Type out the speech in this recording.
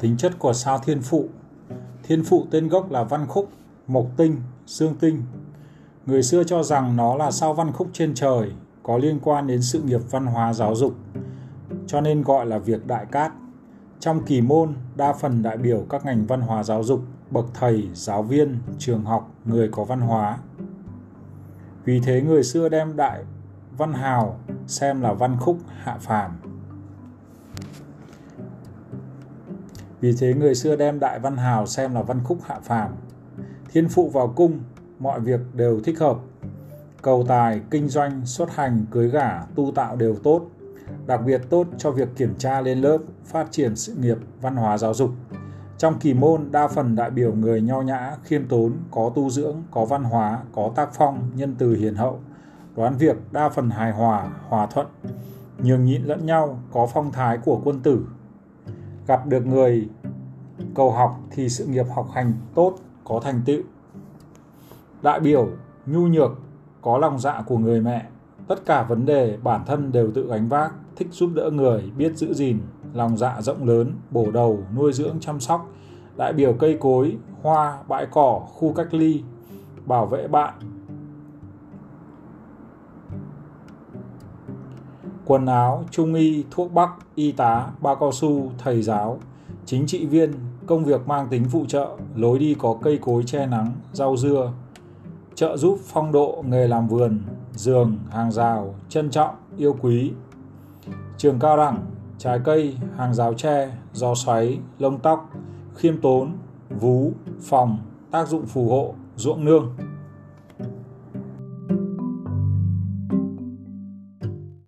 Tính chất của sao thiên phụ Thiên phụ tên gốc là văn khúc, mộc tinh, xương tinh. Người xưa cho rằng nó là sao văn khúc trên trời, có liên quan đến sự nghiệp văn hóa giáo dục, cho nên gọi là việc đại cát. Trong kỳ môn, đa phần đại biểu các ngành văn hóa giáo dục, bậc thầy, giáo viên, trường học, người có văn hóa. Vì thế người xưa đem đại văn hào xem là văn khúc hạ phàm. Vì thế người xưa đem đại văn hào xem là văn khúc hạ phàm. Thiên phụ vào cung, mọi việc đều thích hợp. Cầu tài, kinh doanh, xuất hành, cưới gả, tu tạo đều tốt. Đặc biệt tốt cho việc kiểm tra lên lớp, phát triển sự nghiệp, văn hóa giáo dục. Trong kỳ môn, đa phần đại biểu người nho nhã, khiêm tốn, có tu dưỡng, có văn hóa, có tác phong, nhân từ hiền hậu. Đoán việc đa phần hài hòa, hòa thuận, nhường nhịn lẫn nhau, có phong thái của quân tử, gặp được người cầu học thì sự nghiệp học hành tốt có thành tựu. Đại biểu nhu nhược có lòng dạ của người mẹ, tất cả vấn đề bản thân đều tự gánh vác, thích giúp đỡ người, biết giữ gìn, lòng dạ rộng lớn, bổ đầu, nuôi dưỡng, chăm sóc. Đại biểu cây cối, hoa, bãi cỏ, khu cách ly, bảo vệ bạn quần áo, trung y, thuốc bắc, y tá, ba cao su, thầy giáo, chính trị viên, công việc mang tính phụ trợ, lối đi có cây cối che nắng, rau dưa, trợ giúp phong độ nghề làm vườn, giường, hàng rào, trân trọng, yêu quý. Trường cao đẳng, trái cây, hàng rào tre, gió xoáy, lông tóc, khiêm tốn, vú, phòng, tác dụng phù hộ, ruộng nương.